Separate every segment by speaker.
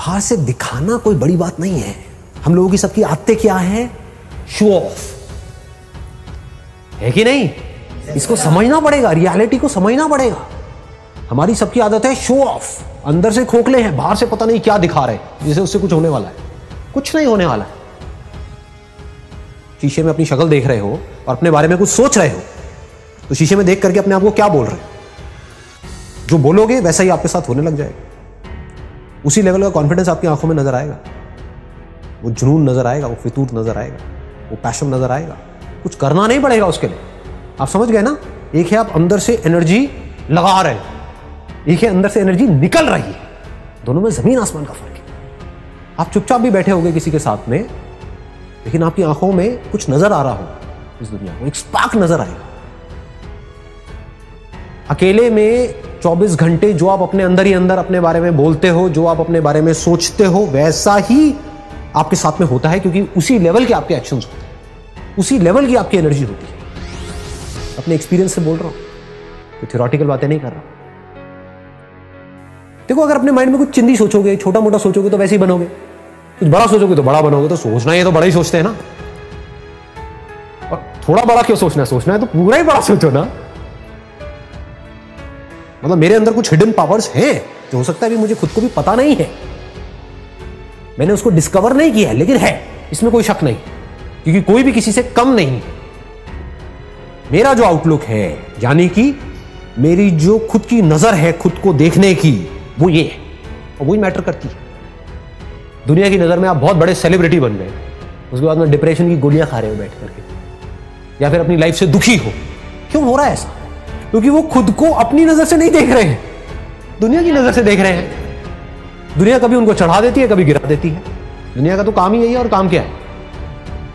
Speaker 1: बाहर से दिखाना कोई बड़ी बात नहीं है। हम लोगों की सबकी आदतें क्या है? शो ऑफ़ है कि नहीं? इसको समझना पड़ेगा रियलिटी को समझना पड़ेगा। हमारी सबकी आदत है शो ऑफ़ अंदर से खोखले हैं, बाहर से पता नहीं क्या दिखा रहे जिसे उससे कुछ होने वाला है। कुछ नहीं होने वाला है। शीशे में अपनी शक्ल देख रहे हो और अपने बारे में कुछ सोच रहे हो। तो शीशे में देख करके अपने आप को क्या बोल रहे हो? जो बोलोगे वैसा ही आपके साथ होने लग जाएगा। उसी लेवल का कॉन्फिडेंस आपकी आँखों में नज़र आएगा। वो जुनून नज़र आएगा, वो फितूर नज़र आएगा, वो पैशन नज़र आएगा। कुछ करना नहीं पड़ेगा उसके लिए। आप समझ गए ना? एक है आप अंदर से एनर्जी लगा रहे हैं। एक है अंदर से एनर्जी निकल रही है। दोनों में ज़मीन आसमान का फ़र्क है। आप चुपचाप भी बैठे होंगे किसी के साथ में, लेकिन आपकी आँखों में कुछ नज़र आ रहा होगा इस दुनिया को एक स्पार्क नज़र आएगा। अकेले में 24 घंटे जो आप अपने अंदर ही अंदर अपने बारे में बोलते हो, जो आप अपने बारे में सोचते हो, वैसा ही आपके साथ में होता है क्योंकि उसी लेवल के आपके एक्शंस होते हैं। उसी लेवल की आपकी एनर्जी होती है। अपने एक्सपीरियंस से बोल रहा हूँ। तो थियोरटिकल बातें नहीं कर रहा। देखो, अगर अपने माइंड में कुछ चिंदी सोचोगे छोटा मोटा सोचोगे तो वैसे ही बनोगे। कुछ बड़ा सोचोगे तो बड़ा बनोगे तो सोचना ही तो बड़ा ही सोचते हैं ना। और थोड़ा बड़ा क्यों सोचना है? सोचना है तो पूरा ही बड़ा सोचो ना। मतलब मेरे अंदर कुछ हिडन पावर्स हैं, जो हो सकता है भी मुझे खुद को भी पता नहीं है। मैंने उसको डिस्कवर नहीं किया है लेकिन है, इसमें कोई शक नहीं, क्योंकि कोई भी किसी से कम नहीं मेरा जो आउटलुक है, यानी कि मेरी जो खुद की नज़र है, खुद को देखने की, वो ये है, और वही मैटर करती है। दुनिया की नज़र में आप बहुत बड़े सेलिब्रिटी बन गए, उसके बाद में डिप्रेशन की गोलियाँ खा रहे हो बैठ करके, या फिर अपनी लाइफ से दुखी हो। क्यों हो रहा है ऐसा? क्योंकि वो खुद को अपनी नज़र से नहीं देख रहे हैं। दुनिया की नज़र से देख रहे हैं। दुनिया कभी उनको चढ़ा देती है, कभी गिरा देती है। दुनिया का तो काम ही यही है, और काम क्या है?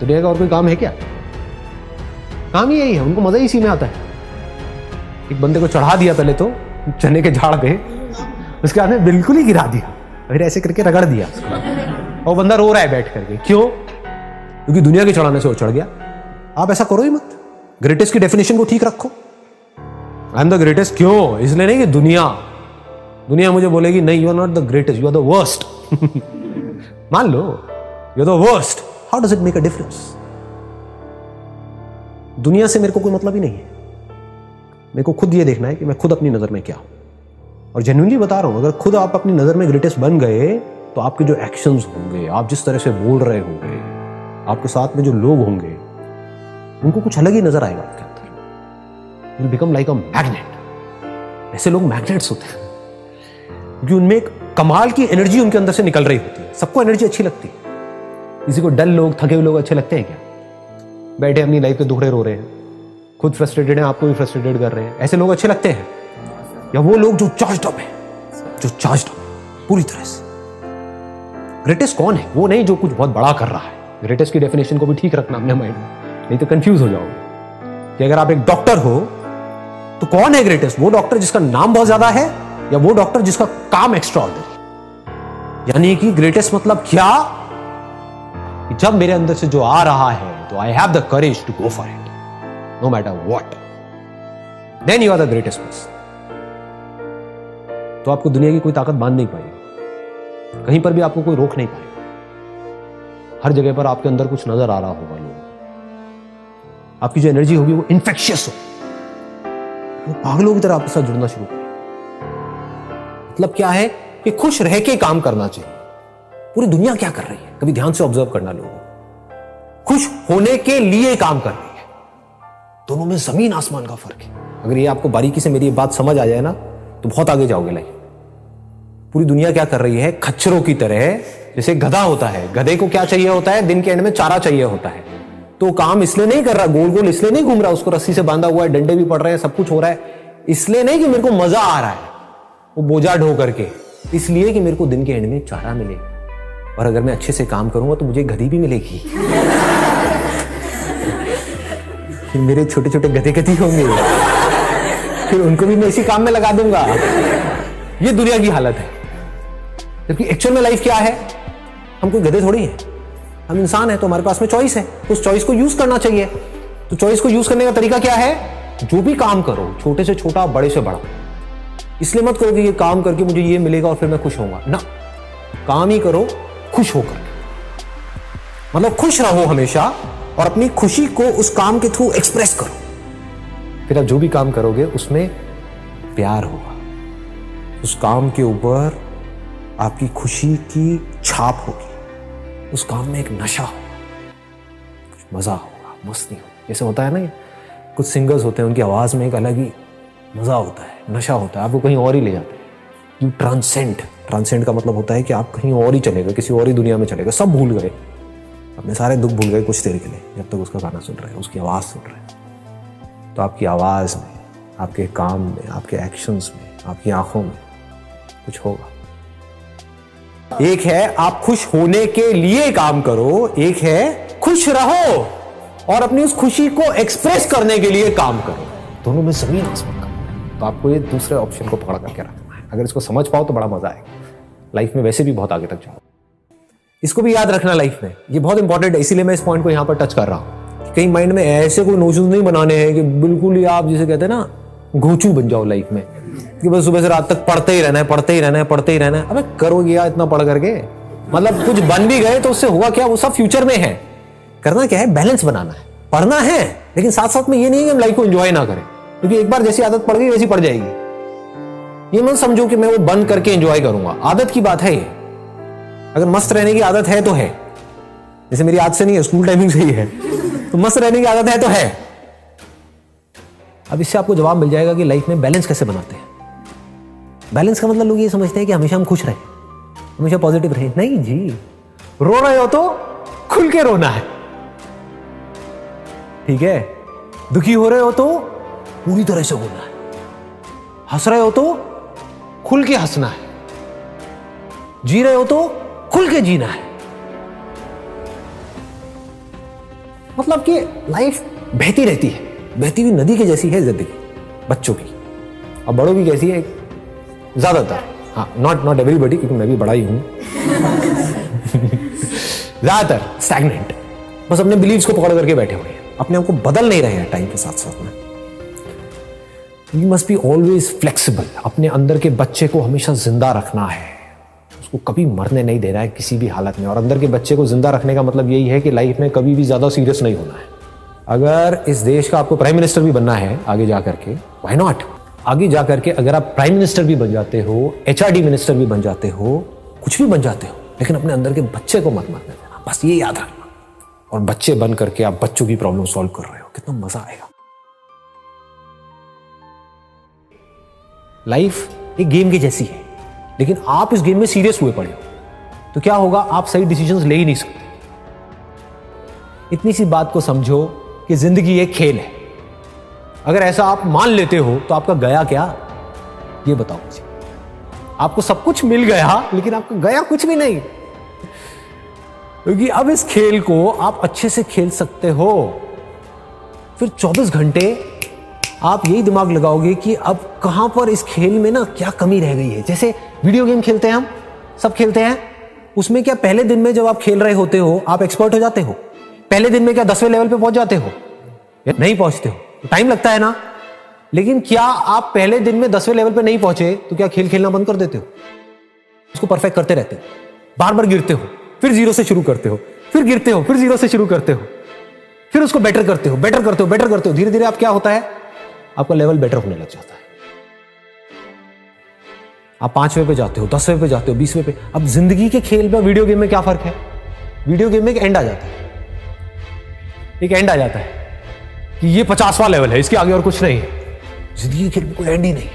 Speaker 1: दुनिया का और कोई काम है क्या? काम ही यही है, उनको मज़ा इसी में आता है। एक बंदे को चढ़ा दिया पहले तो चने के झाड़ पे, उसके बाद में बिल्कुल ही गिरा दिया। फिर ऐसे करके रगड़ दिया। और बंदा रो रहा है बैठ करके। क्यों? क्योंकि दुनिया के चढ़ाने से वो चढ़ गया। आप ऐसा करो ही मत। ग्रेटेस्ट की डेफिनेशन को ठीक रखो। आई एम द ग्रेटेस्ट क्यों इसलिए नहीं कि दुनिया दुनिया मुझे बोलेगी, नहीं you are not the greatest you are the worst मान लो you are the worst how does it make a difference दुनिया से मेरे को कोई मतलब ही नहीं है। मेरे को खुद ये देखना है कि मैं खुद अपनी नज़र में क्या हूँ। और जेन्यूनली बता रहा हूँ, अगर खुद आप अपनी नज़र में ग्रेटेस्ट बन गए तो आपके जो एक्शंस होंगे, आप जिस तरह से बोल रहे होंगे, आपके साथ में जो लोग होंगे, उनको कुछ अलग ही नज़र आएगा आपके। Will become like a magnet ऐसे लोग मैग्नेट्स होते हैं, क्योंकि उनमें एक कमाल की एनर्जी उनके अंदर से निकल रही होती है। सबको एनर्जी अच्छी लगती है। किसी को डल लोग, थके हुए लोग अच्छे लगते हैं क्या? बैठे अपनी लाइफ पे दुखड़े रो रहे हैं। खुद फ्रस्ट्रेटेड हैं, आपको भी फ्रस्ट्रेटेड कर रहे हैं। ऐसे लोग अच्छे लगते हैं? या वो लोग जो चार्ज अप है? जो चार्ज अप पूरी तरह से। ग्रेटेस्ट कौन है? वो नहीं जो कुछ बहुत बड़ा कर रहा है। ग्रेटेस्ट की डेफिनेशन को भी ठीक रखना अपने माइंड में, नहीं तो कंफ्यूज हो जाओगे। कि अगर आप एक डॉक्टर हो तो कौन है ग्रेटेस्ट वो डॉक्टर जिसका नाम बहुत ज़्यादा है या वो डॉक्टर जिसका काम एक्स्ट्रा यानी कि ग्रेटेस्ट मतलब क्या? कि जब मेरे अंदर से जो आ रहा है तो I have the courage to go for it no matter what then you are the greatest person तो आपको दुनिया की कोई ताकत बाँध नहीं पाएगी। कहीं पर भी आपको कोई रोक नहीं पाएगा। हर जगह पर आपके अंदर कुछ नज़र आ रहा होगा लोग आपकी जो एनर्जी होगी वो इन्फेक्शियस हो वो पागलों की तरह आपके साथ जुड़ना शुरू करें मतलब क्या है कि खुश रह के काम करना चाहिए। पूरी दुनिया क्या कर रही है? कभी ध्यान से ऑब्ज़र्व करना लोगों खुश होने के लिए काम कर रही है। दोनों में ज़मीन आसमान का फ़र्क है। अगर ये आपको बारीकी से मेरी बात समझ आ जाए ना तो बहुत आगे जाओगे लाइफ। पूरी दुनिया क्या कर रही है? खच्चरों की तरह जैसे गधा होता है। गधे को क्या चाहिए होता है? दिन के एंड में चारा चाहिए होता है। तो काम इसलिए नहीं कर रहा गोल गोल इसलिए नहीं घूम रहा, उसको रस्सी से बांधा हुआ है, डंडे भी पड़ रहे हैं, सब कुछ हो रहा है। इसलिए नहीं कि मेरे को मज़ा आ रहा है, वो बोझा ढो करके। इसलिए कि मेरे को दिन के एंड में चारा मिले। और अगर मैं अच्छे से काम करूँगा तो मुझे गधी भी मिलेगी। फिर मेरे छोटे छोटे गधे गधी होंगे। फिर उनको भी मैं इसी काम में लगा दूँगा। ये दुनिया की हालत है। जबकि एक्चुअल में लाइफ क्या है? हम कोई गधे थोड़ी है। हम इंसान है तो हमारे पास में चॉइस है। उस चॉइस को यूज़ करना चाहिए। तो चॉइस को यूज़ करने का तरीका क्या है? जो भी काम करो, छोटे से छोटा, बड़े से बड़ा। इसलिए मत करो कि ये काम करके मुझे ये मिलेगा और फिर मैं खुश होऊँगा। ना। काम ही करो, खुश होकर। मतलब खुश रहो हमेशा और अपनी खुशी को उस काम के थ्रू एक्सप्रेस करो। फिर आप जो भी काम करोगे, उसमें प्यार होगा। उस काम के ऊपर आपकी खुशी की छाप होगी। उस काम में एक नशा हो, कुछ मज़ा होगा मस्ती हो। जैसे होता है ना कुछ सिंगर्स होते हैं, उनकी आवाज़ में एक अलग ही मज़ा होता है, नशा होता है। आपको कहीं और ही ले जाते हैं। यू ट्रांसेंड ट्रांसेंड का मतलब होता है कि आप कहीं और ही चले गए, किसी और ही दुनिया में चले गए, सब भूल गए। अपने सारे दुख भूल गए कुछ देर के लिए, जब तक उसका गाना सुन रहे हैं, उसकी आवाज़ सुन रहे हैं। तो आपकी आवाज़ में, आपके काम में, आपके एक्शंस में, आपकी आँखों में कुछ होगा। एक है, आप खुश होने के लिए काम करो, एक है, खुश रहो और अपनी उस खुशी को एक्सप्रेस करने के लिए काम करो। दोनों में ज़मीन तो आपको ये दूसरे ऑप्शन को पकड़ करके रखना है। अगर इसको समझ पाओ तो बड़ा मज़ा आएगा। लाइफ में वैसे भी बहुत आगे तक जाओ इसको भी याद रखना लाइफ में। ये बहुत इंपॉर्टेंट है, इसीलिए मैं इस पॉइंट को यहाँ पर टच कर रहा हूँ। कहीं माइंड में ऐसे कोई नोशन नहीं बनाने हैं कि बिल्कुल ही आप जिसे कहते हैं ना, घोचू बन जाओ लाइफ में। कि बस सुबह से रात तक पढ़ते ही रहना है, पढ़ते ही रहना है, पढ़ते ही रहना है। अबे करोगे यार इतना पढ़ करके। मतलब कुछ बन भी गए तो उससे हुआ क्या? वो सब फ्यूचर में है। करना क्या है? बैलेंस बनाना है। पढ़ना है, लेकिन साथ साथ में ये नहीं है हम लाइफ को एंजॉय ना करें। क्योंकि एक बार जैसी आदत पड़ गई, वैसी पड़ जाएगी। ये मत समझो कि मैं वो बंद करके एंजॉय करूँगा। आदत की बात है ये। अगर मस्त रहने की आदत है तो है। जैसे मेरी आदत से नहीं है स्कूल टाइमिंग से ही है। तो मस्त रहने की आदत है तो है। अब इससे आपको जवाब मिल जाएगा कि लाइफ में बैलेंस कैसे बनाते हैं। बैलेंस का मतलब लोग ये समझते हैं कि हमेशा हम खुश रहे, हमेशा पॉजिटिव रहे। नहीं जी, रो रहे हो तो खुल के रोना है। ठीक है? दुखी हो रहे हो तो पूरी तरह से होना है। हंस रहे हो तो खुल के हंसना है। जी रहे हो तो खुल के जीना है। मतलब कि लाइफ बहती रहती है। बहती हुई नदी के जैसी है ज़िंदगी, बच्चों की। और बड़ों की कैसी है? ज़्यादातर। हाँ नॉट नॉट एवरीबडी क्योंकि मैं भी बड़ा ही हूँ। ज़्यादातर स्टैगनेंट बस अपने बिलीव्स को पकड़ करके बैठे हुए हैं। अपने आप को बदल नहीं रहे हैं टाइम के साथ साथ में। You must be always flexible अपने अंदर के बच्चे को हमेशा ज़िंदा रखना है। उसको कभी मरने नहीं देना है किसी भी हालत में। और अंदर के बच्चे को ज़िंदा रखने का मतलब यही है कि लाइफ में कभी भी ज़्यादा सीरियस नहीं होना है। अगर इस देश का आपको प्राइम मिनिस्टर भी बनना है, आगे जाकर के वाई नॉट आगे जाकर के अगर आप प्राइम मिनिस्टर भी बन जाते हो, एचआरडी मिनिस्टर भी बन जाते हो, कुछ भी बन जाते हो, लेकिन अपने अंदर के बच्चे को मत मरने बस ये याद रखना। और बच्चे बन करके आप बच्चों की प्रॉब्लम सॉल्व कर रहे हो। कितना मज़ा आएगा। लाइफ एक गेम की जैसी है, लेकिन आप इस गेम में सीरियस हुए पड़े हो। तो क्या होगा, आप सही डिसीज़न ले ही नहीं सकते। इतनी सी बात को समझो कि ज़िंदगी एक खेल है। अगर ऐसा आप मान लेते हो तो आपका गया क्या? ये बताओ मुझे। आपको सब कुछ मिल गया, लेकिन आपका गया कुछ भी नहीं। क्योंकि अब इस खेल को आप अच्छे से खेल सकते हो। फिर 24 घंटे आप यही दिमाग लगाओगे कि अब कहाँ पर इस खेल में ना क्या कमी रह गई है। जैसे वीडियो गेम खेलते हैं हम, सब खेलते हैं। उसमें क्या पहले दिन में जब आप खेल रहे होते हो, आप एक्सपर्ट हो जाते हो? पहले दिन में क्या दसवें लेवल पे पहुँच जाते हो? नहीं पहुँचते हो? टाइम लगता है ना? लेकिन क्या आप पहले दिन में दसवें लेवल पे नहीं पहुँचे तो क्या खेल खेलना बंद कर देते हो? उसको परफेक्ट करते रहते हो। बार बार गिरते हो, फिर ज़ीरो से शुरू करते हो, फिर गिरते हो, फिर ज़ीरो से शुरू करते हो, फिर उसको बेटर करते हो बेटर करते हो बेटर करते हो। धीरे धीरे आप क्या होता है? आपका लेवल बेटर होने लग जाता है। आप पाँचवें पे जाते हो, दसवें पे जाते हो, बीसवें पे। अब ज़िंदगी के खेल में वीडियो गेम में क्या फ़र्क है? वीडियो गेम में एक एंड आ जाता है। एक एंड आ जाता है। ये पचासवां लेवल है, इसके आगे और कुछ नहीं ज़िंदगी के कोई एंड ही नहीं।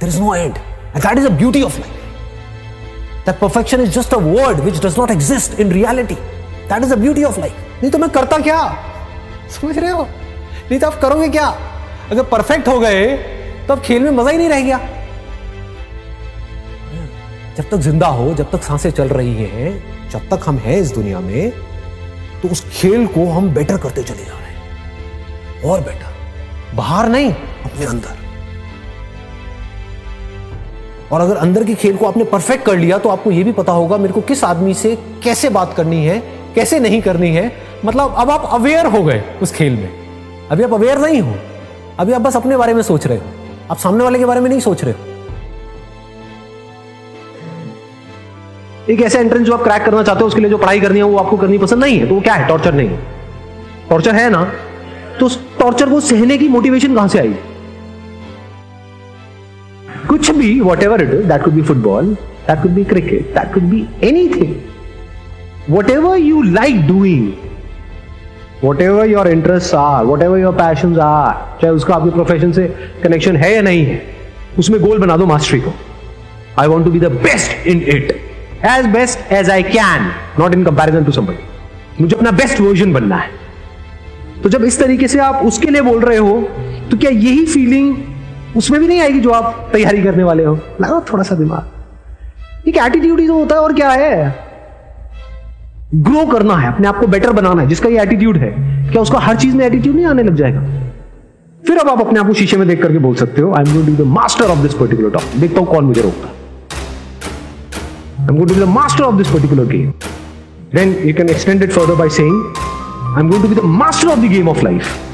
Speaker 1: There is no end and that is a beauty of life that perfection is just a word which does not exist in reality that is a beauty of life नहीं तो मैं करता क्या? समझ रहे हो? नहीं तो आप करोगे क्या? अगर परफेक्ट हो गए तो अब खेल में मज़ा ही नहीं रह गया। जब तक ज़िंदा हो, जब तक साँसें चल रही हैं, जब तक हम हैं इस दुनिया में तो उस खेल को हम बेटर करते चले जा रहे हैं। और बेटर बाहर नहीं, अपने अंदर। और अगर अंदर के खेल को आपने परफेक्ट कर लिया तो आपको यह भी पता होगा मेरे को किस आदमी से कैसे बात करनी है, कैसे नहीं करनी है। मतलब अब आप अवेयर हो गए उस खेल में। अभी आप अवेयर नहीं हो। अभी आप बस अपने बारे में सोच रहे हो। आप सामने वाले के बारे में नहीं सोच रहे हो। एक ऐसा एंट्रेंस जो आप क्रैक करना चाहते हो, उसके लिए जो पढ़ाई करनी है, वो आपको करनी पसंद नहीं है तो वो क्या है? टॉर्चर नहीं है। टॉर्चर है ना? तो टॉर्चर को सहने की मोटिवेशन कहाँ से आई? कुछ भी whatever it that could be football that could be cricket that could be anything whatever you like doing whatever your interest are whatever your passion are चाहे उसका आपके प्रोफेशन से कनेक्शन है या नहीं है, उसमें गोल बना दो मास्टरी को। I want to be the best in it as best as I can not in comparison to somebody मुझे अपना बेस्ट वर्जन बनना है। तो जब इस तरीके से आप उसके लिए बोल रहे हो तो क्या यही फीलिंग उसमें भी नहीं आएगी जो आप तैयारी करने वाले हो? लगा थोड़ा सा दिमाग। एक एटीट्यूड ही तो होता है, और क्या है? ग्रो करना है, अपने आप को बेटर बनाना है, जिसका ये एटीट्यूड है। क्या उसका हर चीज़ में एटीट्यूड नहीं आने लग जाएगा? फिर अब आप अपने आप को शीशे में देख करके बोल सकते हो I am going to the master of this particular topic देखता हूँ कौन मुझे रोकता I am going to the master of this particular game then you can extend it further by saying I'm going to be the master of the game of life.